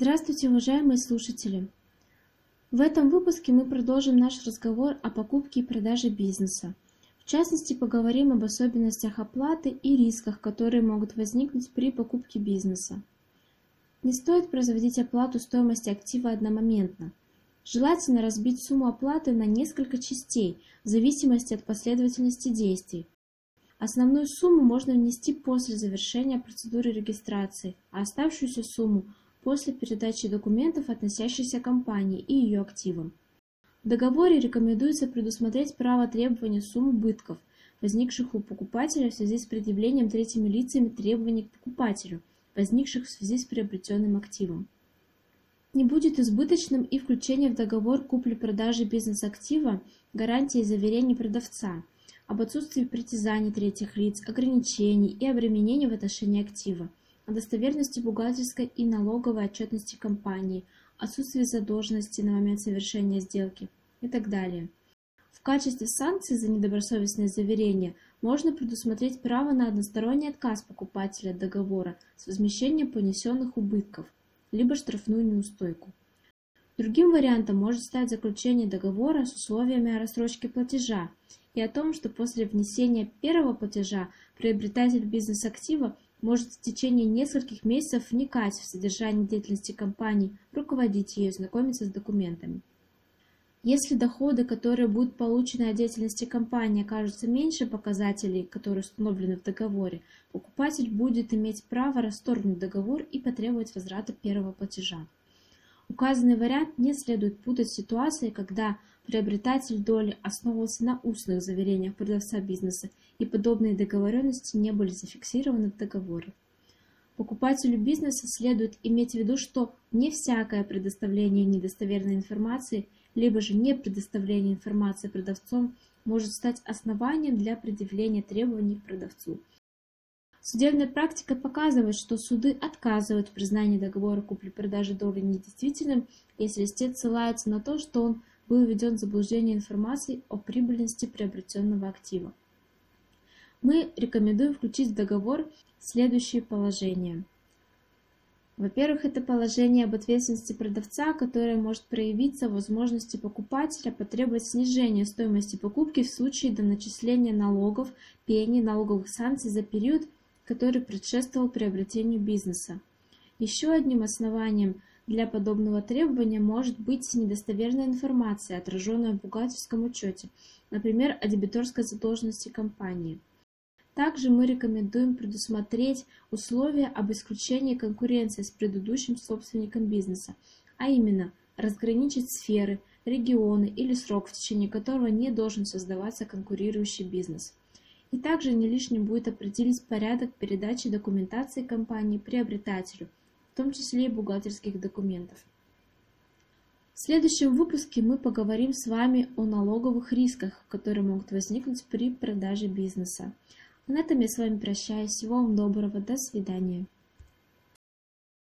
Здравствуйте, уважаемые слушатели! В этом выпуске мы продолжим наш разговор о покупке и продаже бизнеса. В частности, поговорим об особенностях оплаты и рисках, которые могут возникнуть при покупке бизнеса. Не стоит производить оплату стоимости актива одномоментно. Желательно разбить сумму оплаты на несколько частей в зависимости от последовательности действий. Основную сумму можно внести после завершения процедуры регистрации, а оставшуюся сумму после передачи документов, относящихся к компании и ее активам. В договоре рекомендуется предусмотреть право требования сумм убытков, возникших у покупателя в связи с предъявлением третьими лицами требований к покупателю, возникших в связи с приобретенным активом. Не будет избыточным и включение в договор купли-продажи бизнес-актива гарантии заверений продавца – об отсутствии притязаний третьих лиц, ограничений и обременений в отношении актива, о достоверности бухгалтерской и налоговой отчетности компании, отсутствии задолженности на момент совершения сделки и так далее. В качестве санкций за недобросовестное заверение можно предусмотреть право на односторонний отказ покупателя от договора с возмещением понесенных убытков, либо штрафную неустойку. Другим вариантом может стать заключение договора с условиями о рассрочке платежа и о том, что после внесения первого платежа приобретатель бизнес-актива может в течение нескольких месяцев вникать в содержание деятельности компании, руководить ею, знакомиться с документами. Если доходы, которые будут получены от деятельности компании, окажутся меньше показателей, которые установлены в договоре, покупатель будет иметь право расторгнуть договор и потребовать возврата первого платежа. Указанный вариант не следует путать с ситуацией, когда приобретатель доли основывался на устных заверениях продавца бизнеса, и подобные договоренности не были зафиксированы в договоре. Покупателю бизнеса следует иметь в виду, что не всякое предоставление недостоверной информации, либо же не предоставление информации продавцом может стать основанием для предъявления требований к продавцу. Судебная практика показывает, что суды отказывают в признании договора купли-продажи доли недействительным, если истец ссылается на то, что он был введен в заблуждение информацией о прибыльности приобретенного актива. Мы рекомендуем включить в договор следующие положения. Во-первых, это положение об ответственности продавца, которое может проявиться в возможности покупателя потребовать снижения стоимости покупки в случае до начисления налогов, пени, налоговых санкций за период, который предшествовал приобретению бизнеса. Еще одним основанием для подобного требования может быть недостоверная информация, отраженная в бухгалтерском учете, например, о дебиторской задолженности компании. Также мы рекомендуем предусмотреть условия об исключении конкуренции с предыдущим собственником бизнеса, а именно разграничить сферы, регионы или срок, в течение которого не должен создаваться конкурирующий бизнес. И также не лишним будет определить порядок передачи документации компании приобретателю, в том числе и бухгалтерских документов. В следующем выпуске мы поговорим с вами о налоговых рисках, которые могут возникнуть при продаже бизнеса. На этом я с вами прощаюсь. Всего вам доброго. До свидания.